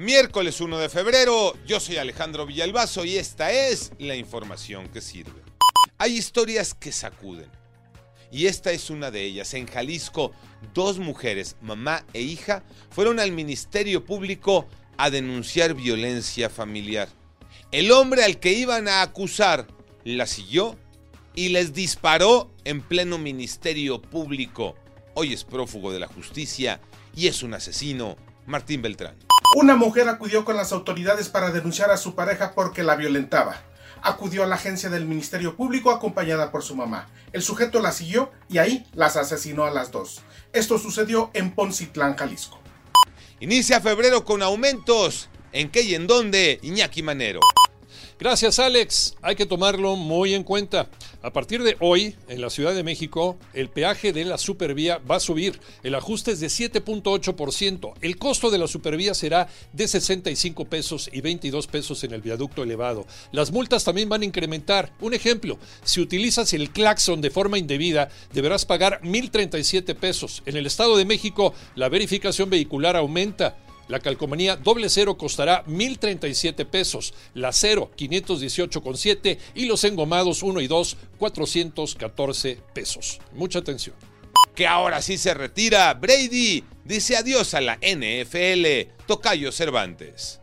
Miércoles 1 de febrero, yo soy Alejandro Villalbazo y esta es la información que sirve. Hay historias que sacuden. Y esta es una de ellas. En Jalisco, dos mujeres, mamá e hija, fueron al Ministerio Público a denunciar violencia familiar. El hombre al que iban a acusar la siguió y les disparó en pleno Ministerio Público. Hoy es prófugo de la justicia y es un asesino, Martín Beltrán. Una mujer acudió con las autoridades para denunciar a su pareja porque la violentaba. Acudió a la agencia del Ministerio Público acompañada por su mamá. El sujeto la siguió y ahí las asesinó a las dos. Esto sucedió en Poncitlán, Jalisco. Inicia febrero con aumentos. ¿En qué y en dónde? Iñaki Manero. Gracias Alex, hay que tomarlo muy en cuenta. A partir de hoy, en la Ciudad de México, el peaje de la supervía va a subir. El ajuste es de 7.8%. El costo de la supervía será de 65 pesos y 22 pesos en el viaducto elevado. Las multas también van a incrementar. Un ejemplo, si utilizas el claxon de forma indebida, deberás pagar 1.037 pesos. En el Estado de México, la verificación vehicular aumenta. La calcomanía doble cero costará 1.037 pesos, la cero 518,7 y los engomados 1 y 2 414 pesos. Mucha atención. Que ahora sí se retira, Brady dice adiós a la NFL, Tocayo Cervantes.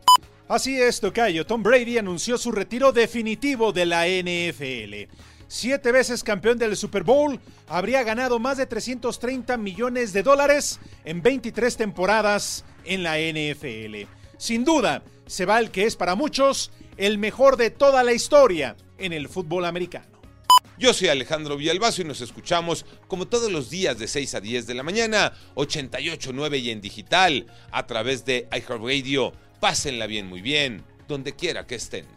Así es, Tocayo. Tom Brady anunció su retiro definitivo de la NFL. Siete veces campeón del Super Bowl, habría ganado más de 330 millones de dólares en 23 temporadas en la NFL. Sin duda, se va el que es para muchos el mejor de toda la historia en el fútbol americano. Yo soy Alejandro Villalbazo y nos escuchamos como todos los días de 6 a 10 de la mañana, 88.9 y en digital, a través de iHeartRadio. Pásenla bien, muy bien, donde quiera que estén.